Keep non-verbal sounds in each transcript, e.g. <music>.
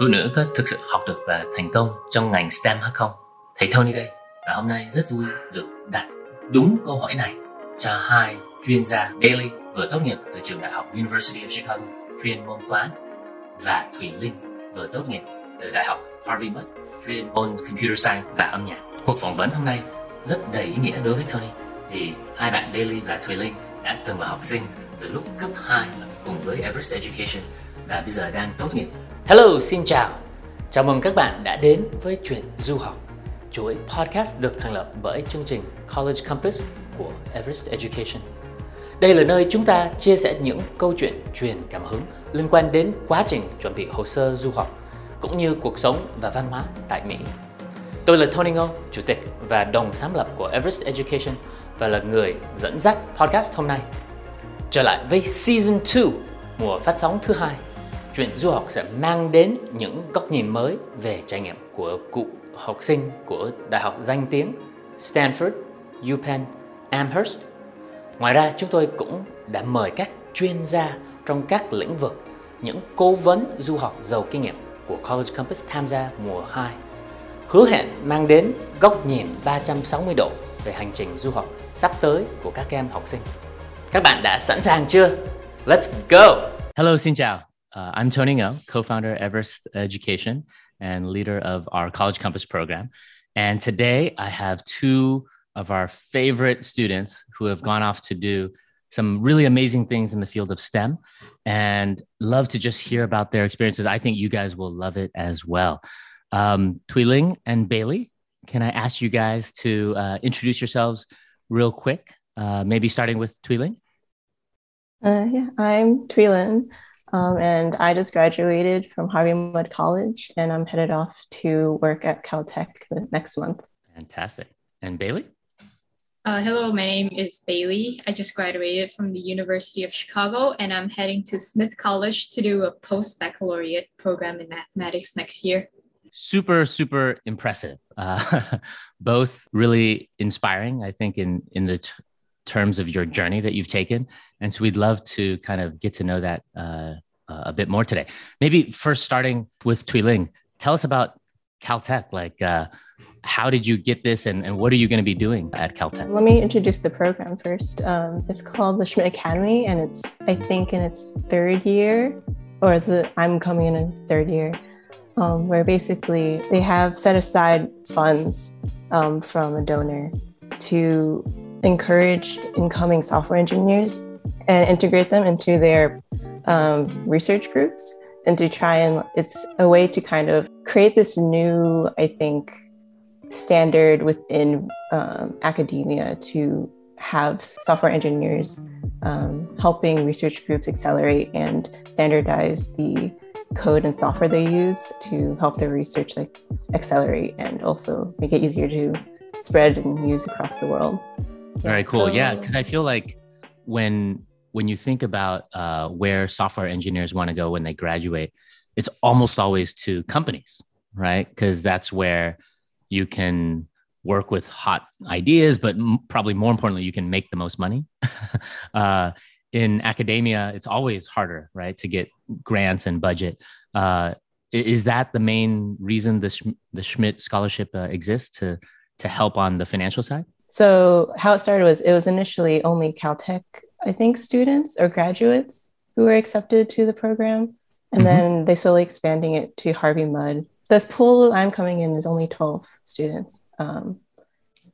Phụ nữ có thực sự học được và thành công trong ngành STEM hay không? Thầy Tony đây và hôm nay rất vui được đặt đúng câu hỏi này cho hai chuyên gia Bailey vừa tốt nghiệp từ trường đại học University of Chicago, chuyên môn toán, và Thủy Linh, vừa tốt nghiệp từ đại học Harvard Mudd chuyên môn Computer Science và âm nhạc. Cuộc phỏng vấn hôm nay rất đầy ý nghĩa đối với Tony, vì hai bạn Bailey và Thùy Linh đã từng là học sinh từ lúc cấp 2 cùng với Everest Education và bây giờ đang tốt nghiệp. Hello, xin chào. Chào mừng các bạn đã đến với chuyện du học, chuỗi podcast được thành lập bởi chương trình College Campus của Everest Education. Đây là nơi chúng ta chia sẻ những câu chuyện truyền cảm hứng liên quan đến quá trình chuẩn bị hồ sơ du học cũng như cuộc sống và văn hóa tại Mỹ. Tôi là Tony Ngô, chủ tịch và đồng sáng lập của Everest Education và là người dẫn dắt podcast hôm nay. Trở lại với Season 2, mùa phát sóng thứ hai, chuyện du học sẽ mang đến những góc nhìn mới về trải nghiệm của cụ học sinh của đại học danh tiếng Stanford, UPenn, Amherst. Ngoài ra, chúng tôi cũng đã mời các chuyên gia trong các lĩnh vực, những cố vấn du học giàu kinh nghiệm của College Campus tham gia mùa 2. Hứa hẹn mang đến góc nhìn 360 độ về hành trình du học sắp tới của các em học sinh. Các bạn đã sẵn sàng chưa? Let's go! Hello, xin chào. Uh, I'm Tony Ngo, co-founder Everest Education and leader of our College Compass program. And today I have two of our favorite students who have gone off to do some really amazing things in the field of STEM and love to just hear about their experiences. I think you guys will love it as well. Um, Thuy Linh and Bailey, can I ask you guys to uh, introduce yourselves real quick? Uh, maybe starting with Thuy Linh. Uh, yeah, I'm Thuy Linh, um, and I just graduated from Harvey Mudd College, and I'm headed off to work at Caltech next month. Fantastic. And Bailey? Uh, hello, my name is Bailey. I just graduated from the University of Chicago, and I'm heading to Smith College to do a post baccalaureate program in mathematics next year. Super, super impressive. Uh, <laughs> both really inspiring, I think, in in the t- terms of your journey that you've taken. And so we'd love to kind of get to know that uh, a bit more today. Maybe first starting with Ling, tell us about Caltech. Like, uh, how did you get this and, and what are you going to be doing at Caltech? Let me introduce the program first. Um, it's called the Schmidt Academy, and it's, I think, in its third year, or the I'm coming in in third year. Um, where basically they have set aside funds um, from a donor to encourage incoming software engineers and integrate them into their um, research groups and to try and it's a way to kind of create this new i think standard within um, academia to have software engineers um, helping research groups accelerate and standardize the code and software they use to help their research like accelerate and also make it easier to spread and use across the world very cool. So, yeah, because I feel like when when you think about uh, where software engineers want to go when they graduate, it's almost always to companies, right? Because that's where you can work with hot ideas, but m- probably more importantly, you can make the most money. <laughs> uh, in academia, it's always harder, right, to get grants and budget. Uh, is that the main reason the Sch- the Schmidt Scholarship uh, exists to to help on the financial side? So how it started was it was initially only Caltech, I think, students or graduates who were accepted to the program, and mm-hmm. then they slowly expanding it to Harvey Mudd. This pool I'm coming in is only 12 students. Um,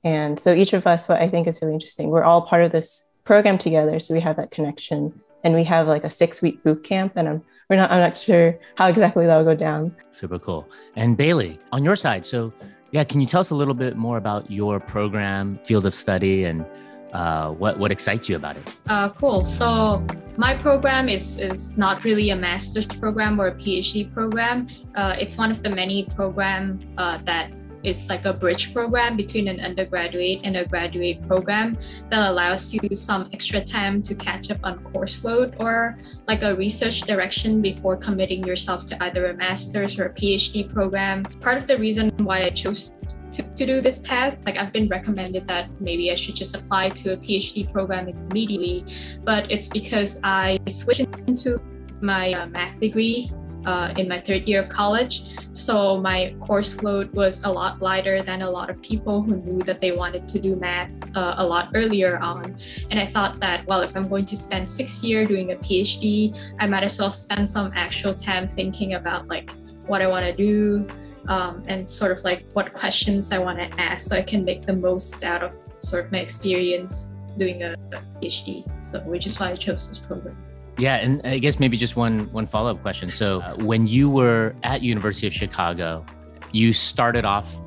and so each of us, what I think is really interesting, we're all part of this program together. So we have that connection and we have like a six week boot camp and I'm, we're not, I'm not sure how exactly that'll go down. Super cool. And Bailey, on your side, so yeah, can you tell us a little bit more about your program, field of study, and uh, what what excites you about it? Uh, cool. So my program is is not really a master's program or a PhD program. Uh, it's one of the many program uh, that is like a bridge program between an undergraduate and a graduate program that allows you some extra time to catch up on course load or like a research direction before committing yourself to either a master's or a PhD program. Part of the reason why I chose to, to do this path, like I've been recommended that maybe I should just apply to a PhD program immediately, but it's because I switched into my uh, math degree uh, in my third year of college. So my course load was a lot lighter than a lot of people who knew that they wanted to do math uh, a lot earlier on. And I thought that, well, if I'm going to spend six years doing a PhD, I might as well spend some actual time thinking about like what I want to do um, and sort of like what questions I want to ask so I can make the most out of sort of my experience doing a, a PhD. So which is why I chose this program. Yeah, and I guess maybe just one one follow up question. So uh, when you were at University of Chicago, you started off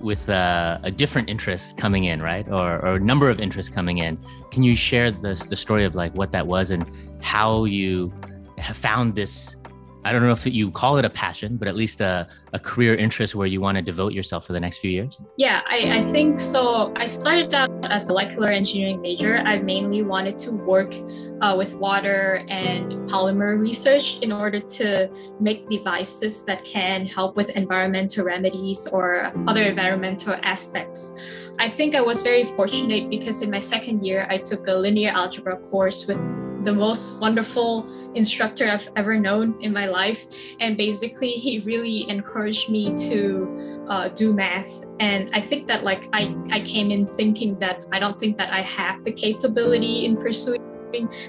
with uh, a different interest coming in, right? Or, or a number of interests coming in. Can you share the the story of like what that was and how you found this I don't know if you call it a passion, but at least a, a career interest where you want to devote yourself for the next few years? Yeah, I, I think so. I started out as a molecular engineering major. I mainly wanted to work uh, with water and polymer research in order to make devices that can help with environmental remedies or other environmental aspects. I think I was very fortunate because in my second year, I took a linear algebra course with the most wonderful instructor I've ever known in my life. And basically, he really encouraged me to uh, do math. And I think that like I, I came in thinking that I don't think that I have the capability in pursuing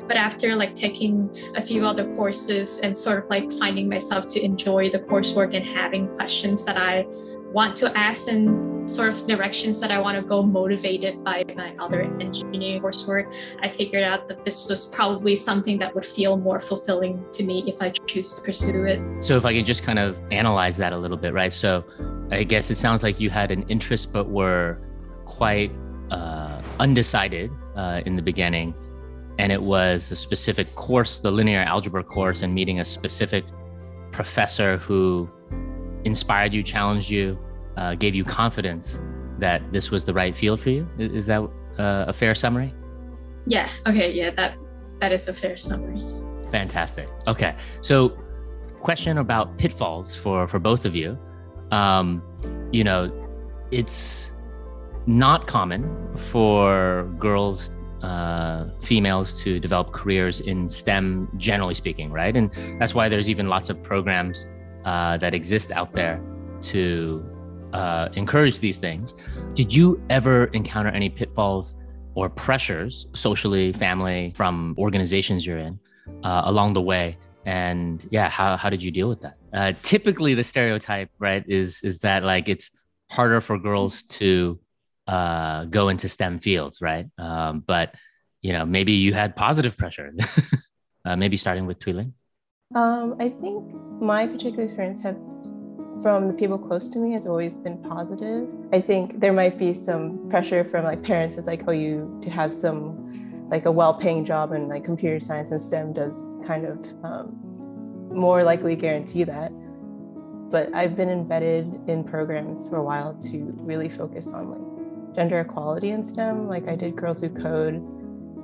but after like taking a few other courses and sort of like finding myself to enjoy the coursework and having questions that I want to ask and sort of directions that I want to go motivated by my other engineering coursework, I figured out that this was probably something that would feel more fulfilling to me if I choose to pursue it. So, if I can just kind of analyze that a little bit, right? So, I guess it sounds like you had an interest, but were quite uh, undecided uh, in the beginning. And it was a specific course, the linear algebra course, and meeting a specific professor who inspired you, challenged you, uh, gave you confidence that this was the right field for you. Is that uh, a fair summary? Yeah. Okay. Yeah. That that is a fair summary. Fantastic. Okay. So, question about pitfalls for for both of you. Um, you know, it's not common for girls uh, females to develop careers in STEM, generally speaking, right? And that's why there's even lots of programs uh, that exist out there to uh, encourage these things. Did you ever encounter any pitfalls or pressures, socially, family, from organizations you're in uh, along the way? And yeah, how, how did you deal with that? Uh, typically, the stereotype, right, is is that like it's harder for girls to uh, go into STEM fields, right? Um, but you know, maybe you had positive pressure. <laughs> uh, maybe starting with Thuy Linh. Um, I think my particular experience have from the people close to me has always been positive. I think there might be some pressure from like parents as like, oh, you to have some like a well-paying job and like computer science and STEM does kind of um, more likely guarantee that. But I've been embedded in programs for a while to really focus on like gender equality in STEM. Like I did Girls Who Code,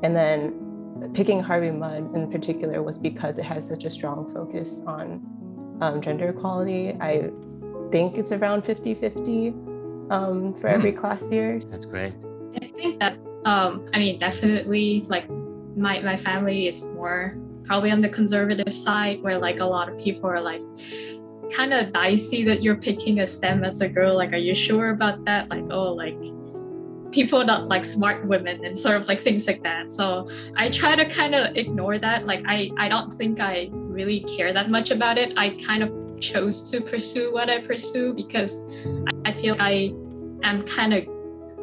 and then picking Harvey Mudd in particular was because it has such a strong focus on um, gender equality. I think it's around 50 50 um, for mm. every class year. That's great. I think that, um, I mean, definitely like my, my family is more probably on the conservative side where like a lot of people are like, kind of dicey that you're picking a STEM as a girl. Like, are you sure about that? Like, oh, like people not like smart women and sort of like things like that. So I try to kind of ignore that. Like, I I don't think I really care that much about it. I kind of chose to pursue what I pursue because I feel I am kind of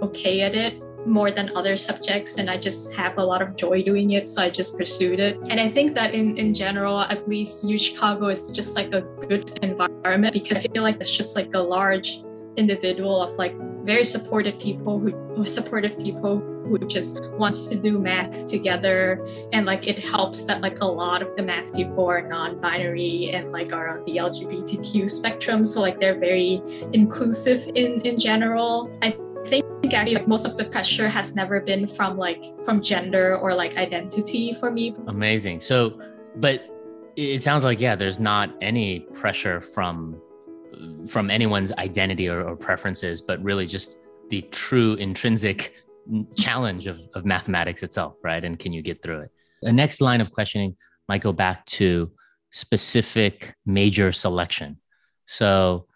okay at it more than other subjects and I just have a lot of joy doing it so I just pursued it and I think that in in general at least U Chicago is just like a good environment because I feel like it's just like a large individual of like very supportive people who, supportive people who just wants to do math together. And like it helps that like a lot of the math people are non-binary and like are on the lgbtq spectrum. So like they're very inclusive in in general. I think actually like most of the pressure has never been from like from gender or like identity for me. Amazing. So but it sounds like yeah there's not any pressure from from anyone's identity or, or preferences but really just the true intrinsic challenge of, of mathematics itself, right? And can you get through it? The next line of questioning might go back to specific major selection. So,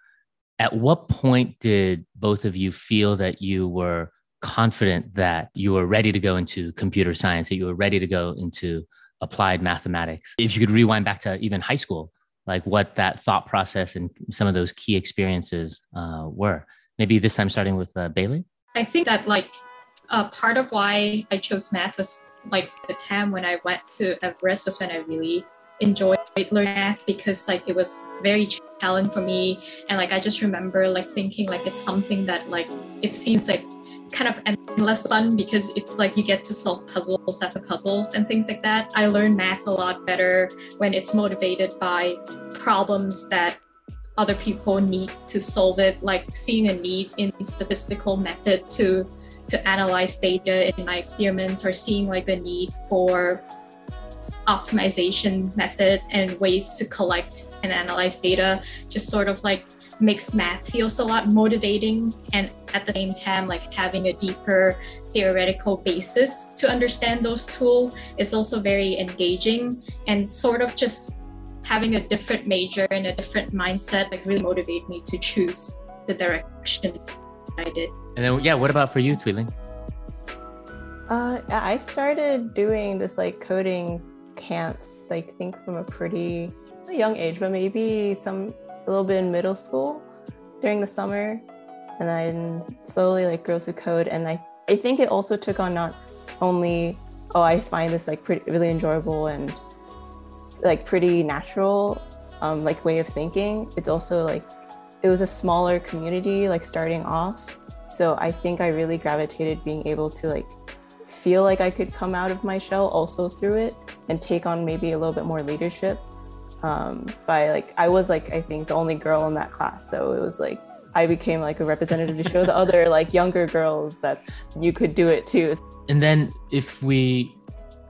at what point did both of you feel that you were confident that you were ready to go into computer science, that you were ready to go into applied mathematics? If you could rewind back to even high school, like what that thought process and some of those key experiences uh, were. Maybe this time starting with uh, Bailey. I think that like uh, part of why I chose math was like the time when I went to Everest was when I really enjoyed learning math because like it was very challenging for me and like I just remember like thinking like it's something that like it seems like kind of endless fun because it's like you get to solve puzzles after puzzles and things like that. I learn math a lot better when it's motivated by problems that other people need to solve it, like seeing a need in statistical method to to analyze data in my experiments or seeing like the need for optimization method and ways to collect and analyze data just sort of like makes math feels a lot motivating and at the same time like having a deeper theoretical basis to understand those tools is also very engaging and sort of just having a different major and a different mindset like really motivated me to choose the direction I did. And then yeah, what about for you, Thuy Linh? Uh, I started doing this like coding camps, like think from a pretty young age, but maybe some a little bit in middle school during the summer, and then slowly like grows to code. And I I think it also took on not only oh I find this like pretty really enjoyable and like pretty natural um, like way of thinking. It's also like it was a smaller community like starting off, so I think I really gravitated being able to like feel like I could come out of my shell also through it and take on maybe a little bit more leadership. Um, by like, I was like, I think the only girl in that class. So it was like, I became like a representative to show the other <laughs> like younger girls that you could do it too. And then if we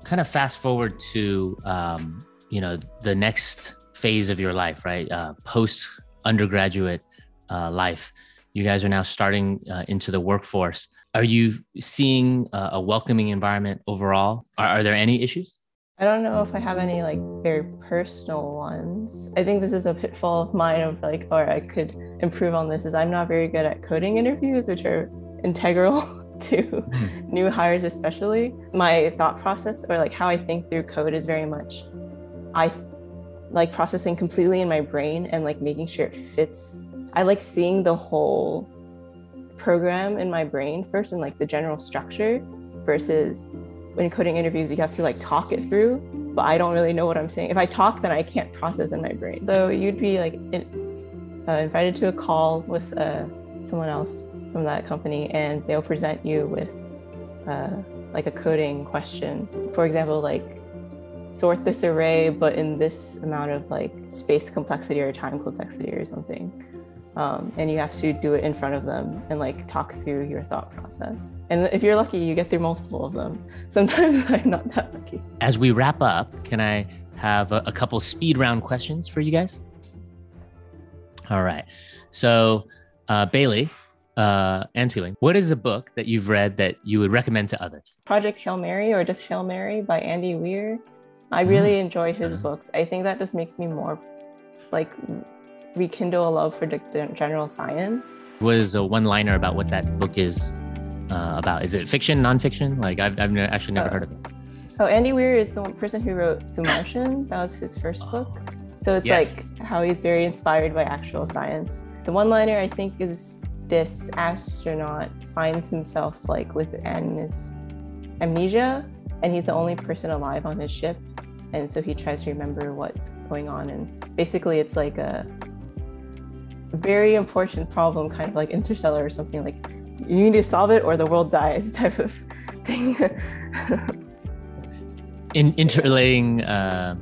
kind of fast forward to, um, you know, the next phase of your life, right? Uh, Post undergraduate uh, life, you guys are now starting uh, into the workforce. Are you seeing a welcoming environment overall? Are, are there any issues? I don't know if I have any like very personal ones. I think this is a pitfall of mine of like, or I could improve on this is I'm not very good at coding interviews, which are integral <laughs> to hmm. new hires, especially. My thought process or like how I think through code is very much I like processing completely in my brain and like making sure it fits. I like seeing the whole program in my brain first and like the general structure versus when coding interviews you have to like talk it through but i don't really know what i'm saying. If i talk then i can't process in my brain. So you'd be like in, uh, invited to a call with uh, someone else from that company and they'll present you with uh, like a coding question. For example like sort this array but in this amount of like space complexity or time complexity or something um, and you have to do it in front of them and like talk through your thought process. And if you're lucky, you get through multiple of them. <laughs> Sometimes I'm not that lucky. As we wrap up, can I have a, a couple speed round questions for you guys? All right. So, uh, Bailey uh, and Thuy Linh, what is a book that you've read that you would recommend to others? Project Hail Mary or just Hail Mary by Andy Weir. I really mm. enjoy his mm. books. I think that just makes me more like rekindle a love for general science. What is a one liner about what that book is uh, about? Is it fiction, nonfiction? Like, I've, I've actually never uh, heard of it. Oh, Andy Weir is the person who wrote The Martian. That was his first book. So it's yes. like how he's very inspired by actual science. The one liner I think is this astronaut finds himself like with amnesia, and he's the only person alive on his ship. And so he tries to remember what's going on. And basically, it's like a very important problem, kind of like interstellar or something like you need to solve it or the world dies <laughs> type of thing. <laughs> In interlaying uh,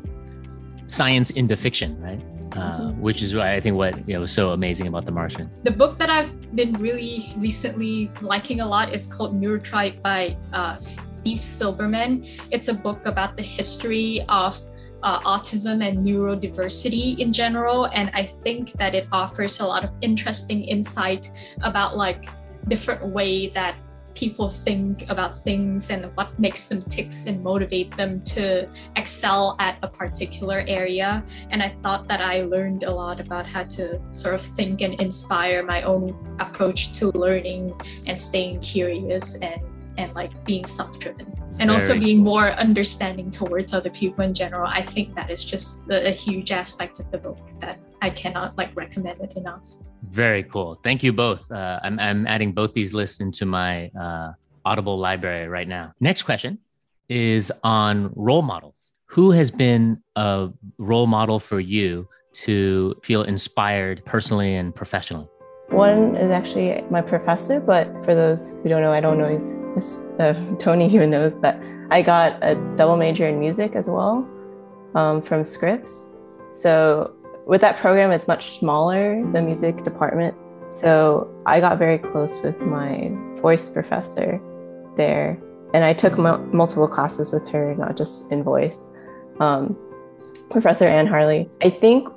science into fiction, right? Uh, mm-hmm. which is why I think what you know, was so amazing about The Martian. The book that I've been really recently liking a lot is called Neurotribe by uh, Steve Silberman. It's a book about the history of uh, autism and neurodiversity in general. And I think that it offers a lot of interesting insight about like different way that people think about things and what makes them ticks and motivate them to excel at a particular area. And I thought that I learned a lot about how to sort of think and inspire my own approach to learning and staying curious and and like being self-driven and Very also being cool. more understanding towards other people in general i think that is just a, a, huge aspect of the book that i cannot like recommend it enough very cool. Thank you both. Uh, I'm, I'm adding both these lists into my uh, Audible library right now. Next question is on role models. Who has been a role model for you to feel inspired personally and professionally? One is actually my professor, but for those who don't know, I don't know if uh, Tony even knows that I got a double major in music as well um, from Scripps. So with that program, it's much smaller, the music department. So I got very close with my voice professor there. And I took multiple classes with her, not just in voice. Um, Professor Anne Harley. I think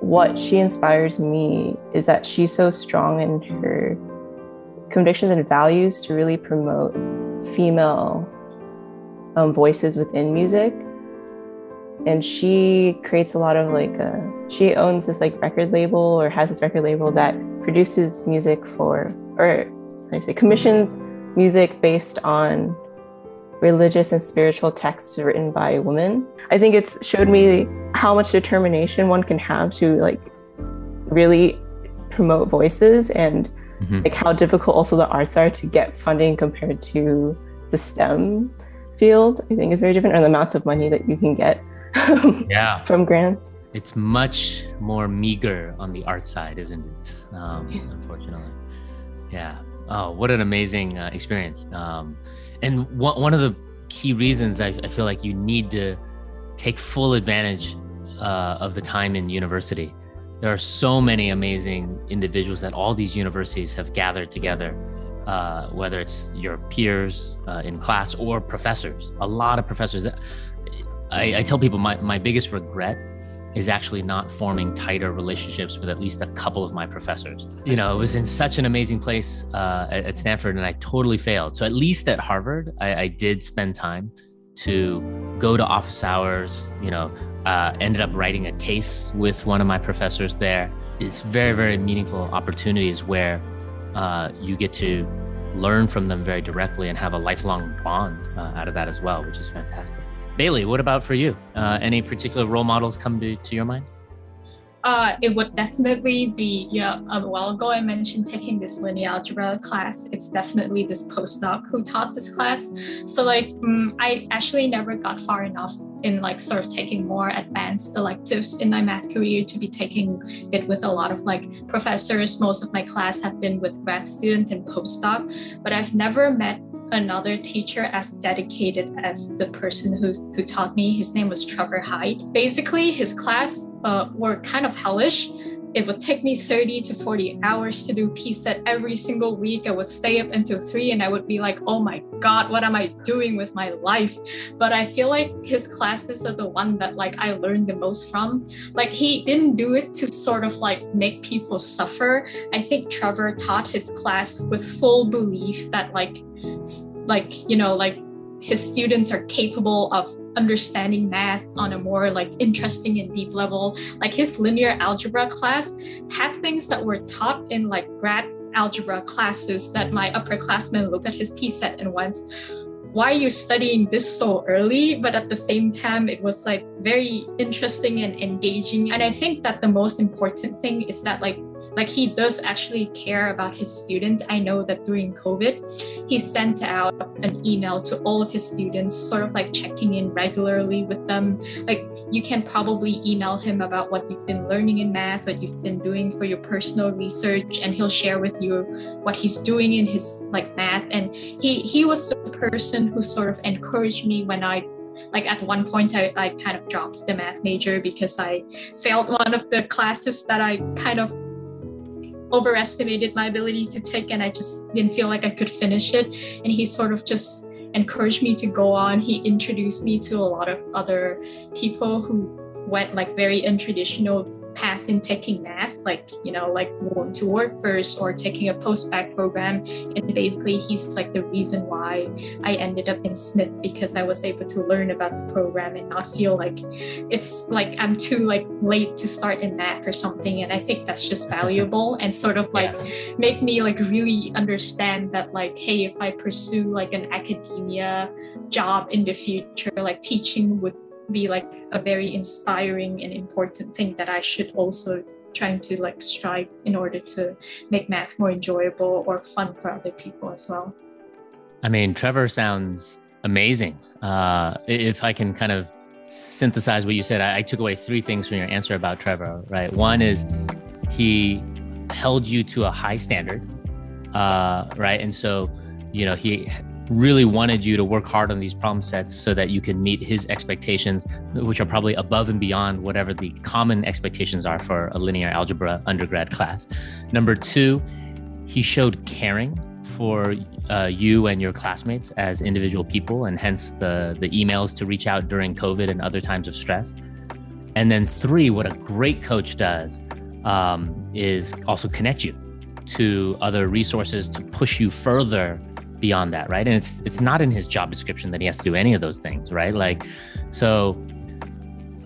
what she inspires me is that she's so strong in her convictions and values to really promote female um, voices within music and she creates a lot of like uh, she owns this like record label or has this record label that produces music for or I say commissions music based on religious and spiritual texts written by women. I think it's showed me how much determination one can have to like really promote voices and mm-hmm. like how difficult also the arts are to get funding compared to the STEM field. I think it's very different, or the amounts of money that you can get <laughs> yeah. from grants. It's much more meager on the art side, isn't it? Um, yeah. Unfortunately. Yeah. Oh, what an amazing uh, experience. Um, and one, one of the key reasons I, I, feel like you need to take full advantage uh, of the time in university. There are so many amazing individuals that all these universities have gathered together, uh, whether it's your peers uh, in class or professors. A lot of professors. I, I tell people my, my biggest regret is actually not forming tighter relationships with at least a couple of my professors. You know, it was in such an amazing place uh, at, at, Stanford, and I totally failed. So at least at Harvard, I, I did spend time to go to office hours. You know, uh, ended up writing a case with one of my professors there. It's very, very meaningful opportunities where uh, you get to learn from them very directly and have a lifelong bond uh, out of that as well, which is fantastic. Bailey, what about for you? Uh, any particular role models come to, to your mind? Uh, it would definitely be, yeah, a while ago I mentioned taking this linear algebra class. It's definitely this postdoc who taught this class. So like, um, I actually never got far enough in like sort of taking more advanced electives in my math career to be taking it with a lot of like professors. Most of my class have been with grad student and postdoc, but I've never met another teacher as dedicated as the person who, who taught me. His name was Trevor Hyde. Basically, his class uh, were kind of hellish. It would take me 30 to 40 hours to do PSET every single week. I would stay up until three and I would be like, oh my God, what am I doing with my life? But I feel like his classes are the one that like I learned the most from. Like he didn't do it to sort of like make people suffer. I think Trevor taught his class with full belief that like like you know like his students are capable of understanding math on a more like interesting and deep level. Like his linear algebra class had things that were taught in like grad algebra classes that my upperclassmen looked at his pset and went why are you studying this so early? But at the same time it was like very interesting and engaging. And i think that the most important thing is that like like he does actually care about his students. I know that during COVID, he sent out an email to all of his students, sort of like checking in regularly with them. Like you can probably email him about what you've been learning in math, what you've been doing for your personal research, and he'll share with you what he's doing in his like math. And he he was the person who sort of encouraged me when I like at one point I, I kind of dropped the math major because I failed one of the classes that I kind of overestimated my ability to take and I just didn't feel like I could finish it. And he sort of just encouraged me to go on. He introduced me to a lot of other people who went like very untraditional path in taking math, like, you know, like going to work first or taking a post-bac program. And basically he's like the reason why I ended up in Smith because I was able to learn about the program and not feel like it's like I'm too like late to start in math or something. And I think that's just valuable <laughs> and sort of like yeah. make me like really understand that like, hey, if I pursue like an academia job in the future, like teaching would be like a very inspiring and important thing that I should also trying to like strive in order to make math more enjoyable or fun for other people as well. I mean, Trevor sounds amazing. Uh, if I can kind of synthesize what you said, I, I took away three things from your answer about Trevor, right? One is he held you to a high standard, uh, right? And so, you know, he really wanted you to work hard on these problem sets so that you can meet his expectations, which are probably above and beyond whatever the common expectations are for a linear algebra undergrad class. Number two, he showed caring for uh, you and your classmates as individual people, and hence the the emails to reach out during COVID and other times of stress. And then three, what a great coach does um, is also connect you to other resources to push you further beyond that, right? And it's it's not in his job description that he has to do any of those things, right? Like, so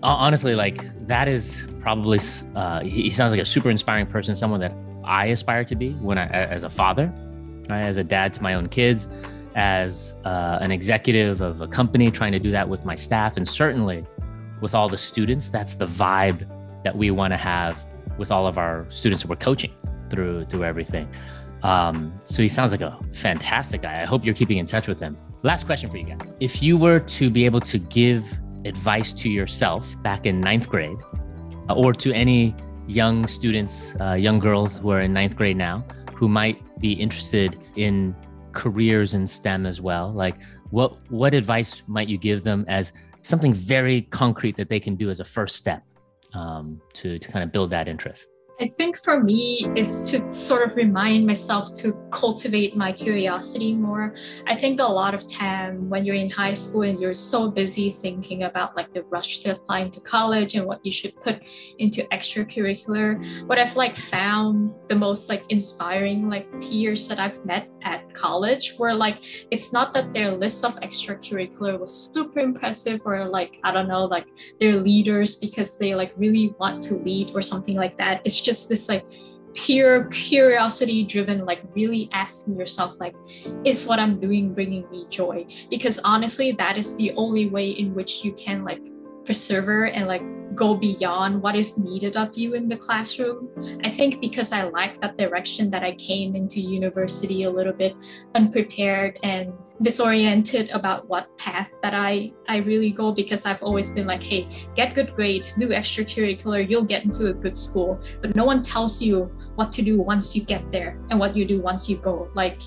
honestly, like that is probably uh, he sounds like a super inspiring person, someone that I aspire to be when I as a father, right? as a dad to my own kids, as uh, an executive of a company, trying to do that with my staff, and certainly with all the students. That's the vibe that we want to have with all of our students that we're coaching through through everything. Um, so he sounds like a fantastic guy. I hope you're keeping in touch with him. Last question for you guys. If you were to be able to give advice to yourself back in ninth grade, uh, or to any young students, uh, young girls who are in ninth grade now, who might be interested in careers in STEM as well, like what what advice might you give them as something very concrete that they can do as a first step um, to to kind of build that interest? I think for me is to sort of remind myself to cultivate my curiosity more. I think a lot of time when you're in high school and you're so busy thinking about like the rush to applying to college and what you should put into extracurricular, what I've like found the most like inspiring like peers that I've met at college where like it's not that their list of extracurricular was super impressive or like I don't know like they're leaders because they like really want to lead or something like that. It's just this like pure curiosity driven like really asking yourself like is what i'm doing bringing me joy because honestly that is the only way in which you can like persevere and like go beyond what is needed of you in the classroom. I think because I like that direction that I came into university a little bit unprepared and disoriented about what path that I I really go because I've always been like, hey, get good grades, do extracurricular, you'll get into a good school. But no one tells you what to do once you get there and what you do once you go. Like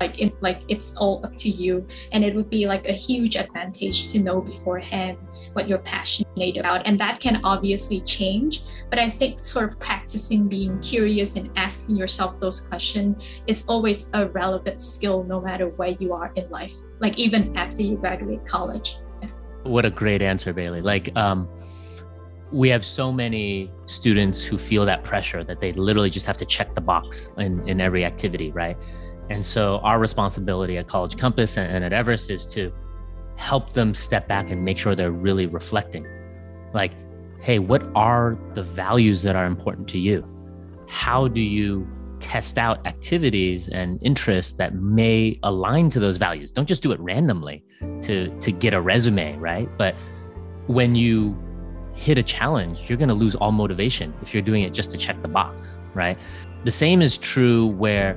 like it, like it's all up to you and it would be like a huge advantage to know beforehand what you're passionate about. And that can obviously change. But I think sort of practicing being curious and asking yourself those questions is always a relevant skill no matter where you are in life, like even after you graduate college. What a great answer, Bailey. Like, um, we have so many students who feel that pressure that they literally just have to check the box in, in every activity, right? And so our responsibility at College Compass and, and at Everest is to help them step back and make sure they're really reflecting. Like, hey, what are the values that are important to you? How do you test out activities and interests that may align to those values? Don't just do it randomly to to get a resume, right? But when you hit a challenge, you're going to lose all motivation if you're doing it just to check the box, right? The same is true where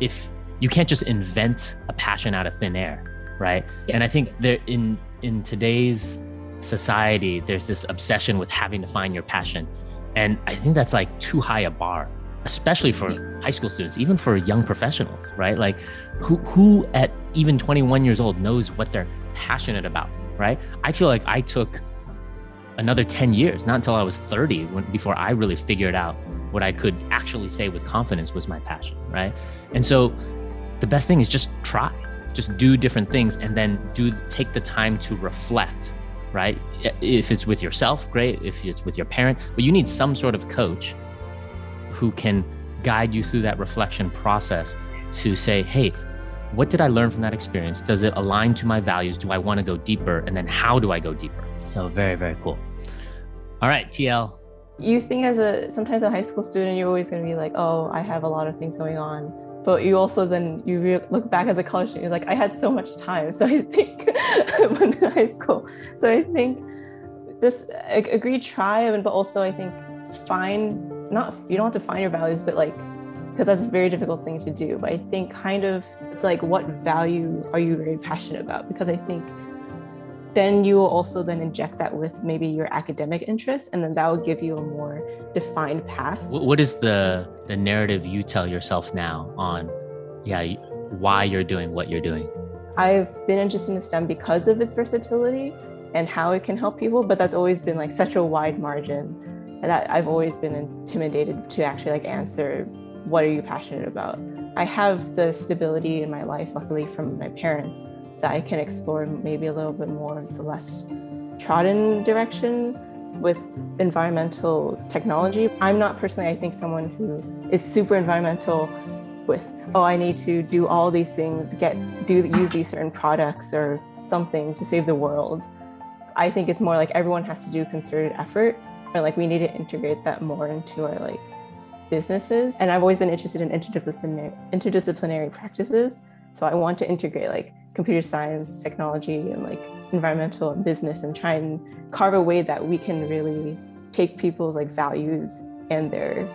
if you can't just invent a passion out of thin air right? Yeah. And I think there in in today's society, there's this obsession with having to find your passion, and I think that's like too high a bar, especially for high school students, even for young professionals, right? Like, who who at even 21 years old knows what they're passionate about, right? I feel like I took another 10 years, not until I was 30, when, before I really figured out what I could actually say with confidence was my passion, right? And so the best thing is just try just do different things and then do take the time to reflect right? If it's with yourself, great. If it's with your parent, but you need some sort of coach who can guide you through that reflection process to say, hey, what did I learn from that experience? Does it align to my values? Do I want to go deeper? And then how do I go deeper? So, very, very cool. All right, TL. You think as a sometimes a high school student, you're always going to be like, oh, I have a lot of things going on. But you also then you re- look back as a college student, you're like, I had so much time. <laughs> So I think <laughs> when in high school. So I think this agree, try, but also I think find not you don't have to find your values, but like because that's a very difficult thing to do. But I think kind of it's like what value are you very passionate about? Because I think then you will also then inject that with maybe your academic interests and then that will give you a more defined path. What is the the narrative you tell yourself now on yeah why you're doing what you're doing? I've been interested in stem because of its versatility and how it can help people but that's always been like such a wide margin that i've always been intimidated to actually like answer what are you passionate about. I have the stability in my life luckily from my parents that I can explore maybe a little bit more of the less trodden direction with environmental technology. I'm not personally, I think, someone who is super environmental with, oh, I need to do all these things, get do use these certain products or something to save the world. I think it's more like everyone has to do concerted effort, or like we need to integrate that more into our like businesses. And I've always been interested in interdisciplinary interdisciplinary practices, so I want to integrate like computer science, technology, and like environmental and business and try and carve a way that we can really take people's like values and their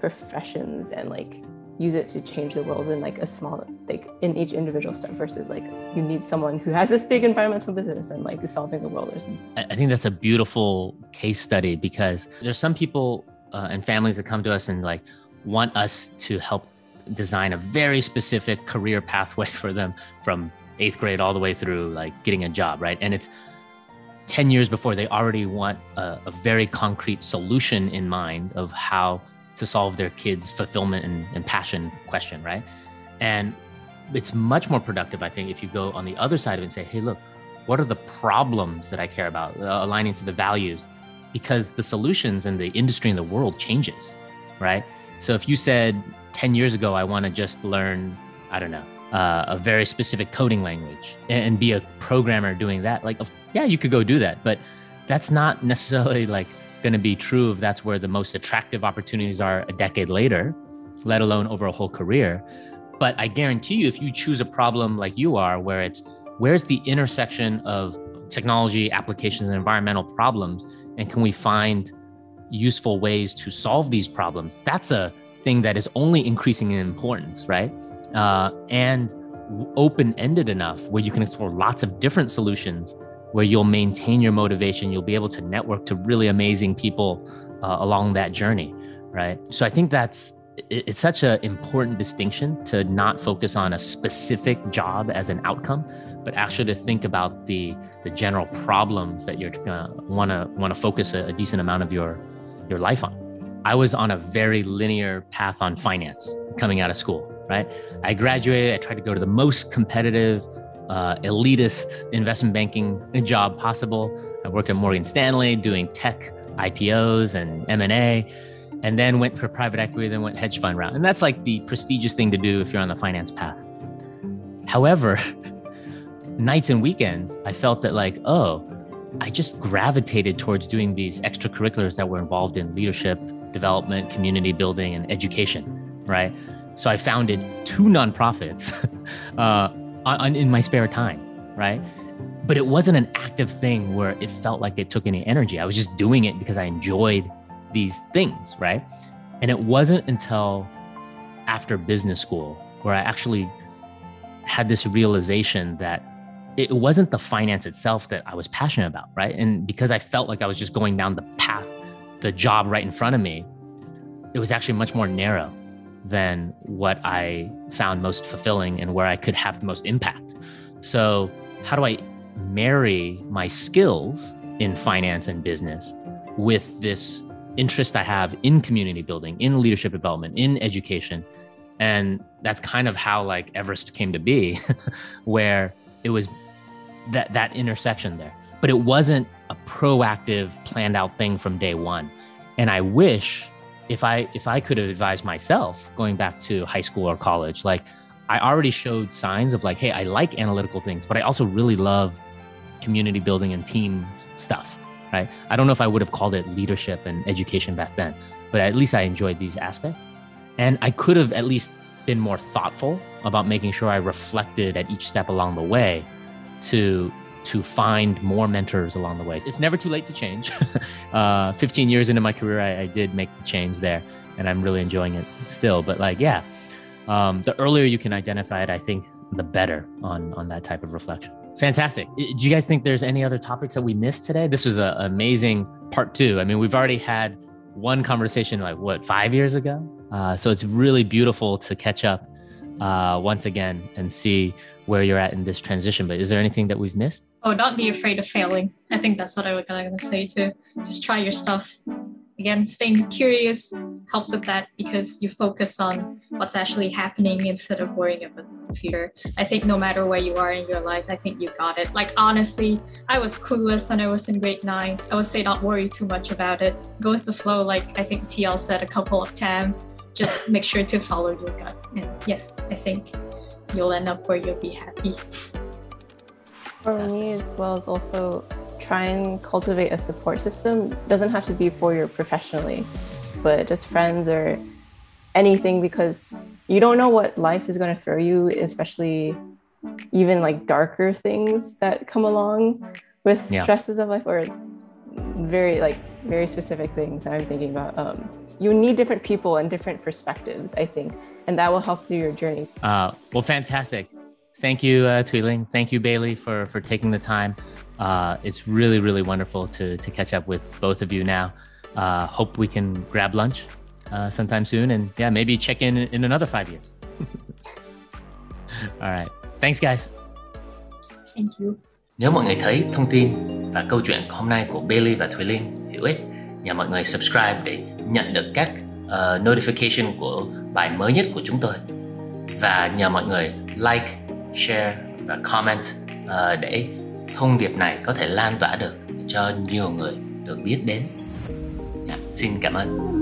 professions and like use it to change the world in like a small like in each individual step versus like you need someone who has this big environmental business and like is solving the world or something. I think that's a beautiful case study because there's some people uh, and families that come to us and like want us to help design a very specific career pathway <laughs> for them from eighth grade all the way through like getting a job, right? And it's 10 years before they already want a, a very concrete solution in mind of how to solve their kids' fulfillment and, and passion question, right? And it's much more productive, I think, if you go on the other side of it and say, hey, look, what are the problems that I care about, uh, aligning to the values? Because the solutions and the industry and the world changes, right? So if you said 10 years ago, I want to just learn, I don't know, uh, a very specific coding language and, be a programmer doing that. Like yeah you could go do that but that's not necessarily like going to be true if that's where the most attractive opportunities are a decade later let alone over a whole career. But i guarantee you if you choose a problem like you are where it's where's the intersection of technology applications and environmental problems and can we find useful ways to solve these problems that's a thing that is only increasing in importance right uh, and open ended enough where you can explore lots of different solutions where you'll maintain your motivation. You'll be able to network to really amazing people uh, along that journey, right? So I think that's it's such an important distinction to not focus on a specific job as an outcome, but actually to think about the the general problems that you're gonna want to focus a, a decent amount of your your life on. I was on a very linear path on finance coming out of school right? I graduated, I tried to go to the most competitive, uh, elitist investment banking job possible. I worked at Morgan Stanley doing tech IPOs and M&A, and then went for private equity, then went hedge fund route. And that's like the prestigious thing to do if you're on the finance path. However, <laughs> nights and weekends, I felt that like, oh, I just gravitated towards doing these extracurriculars that were involved in leadership, development, community building, and education, right? So I founded two nonprofits <laughs> uh, on, in my spare time, right? But it wasn't an active thing where it felt like it took any energy. I was just doing it because I enjoyed these things, right? And it wasn't until after business school where I actually had this realization that it wasn't the finance itself that I was passionate about, right? And because I felt like I was just going down the path, the job right in front of me, it was actually much more narrow than what I found most fulfilling and where I could have the most impact. So, how do I marry my skills in finance and business with this interest I have in community building, in leadership development, in education? And that's kind of how like Everest came to be, <laughs> where it was that that intersection there. but it wasn't a proactive, planned out thing from day one. And I wish if I if I could have advised myself going back to high school or college, like I already showed signs of like, hey, I like analytical things, but I also really love community building and team stuff. Right. I don't know if I would have called it leadership and education back then, but at least I enjoyed these aspects. And I could have at least been more thoughtful about making sure I reflected at each step along the way to to find more mentors along the way. It's never too late to change. <laughs> uh, 15 years into my career, I, I, did make the change there, and I'm really enjoying it still. But like, yeah, um, the earlier you can identify it, I think the better on on that type of reflection. Fantastic. Do you guys think there's any other topics that we missed today? This was an amazing part two. I mean, we've already had one conversation like what five years ago, uh, so it's really beautiful to catch up uh, once again and see where you're at in this transition. But is there anything that we've missed? Oh, don't be afraid of failing. I think that's what I was gonna say too. Just try your stuff. Again, staying curious helps with that because you focus on what's actually happening instead of worrying about the future. I think no matter where you are in your life, I think you got it. Like honestly, I was clueless when I was in grade nine. I would say don't worry too much about it. Go with the flow, like I think TL said a couple of times. Just make sure to follow your gut. And yeah, I think you'll end up where you'll be happy. <laughs> For me, as well as also try and cultivate a support system. It doesn't have to be for your professionally, but just friends or anything because you don't know what life is going to throw you, especially even like darker things that come along with yeah. stresses of life or very like very specific things that I'm thinking about. Um, you need different people and different perspectives, I think, and that will help through your journey. Uh, well, fantastic. Thank you, uh, Thuy Linh. Thank you, Bailey, for for taking the time. Uh, it's really, really wonderful to to catch up with both of you now. Uh, hope we can grab lunch uh, sometime soon, and yeah, maybe check in in another five years. <laughs> All right. Thanks, guys. Thank you. Nếu mọi người thấy thông tin và câu chuyện hôm nay của Bailey và Thùy Linh hữu ích, nhờ mọi người subscribe để nhận được các uh, notification của bài mới nhất của chúng tôi và nhờ mọi người like, share và comment uh, để thông điệp này có thể lan tỏa được cho nhiều người được biết đến. Yeah, xin cảm ơn.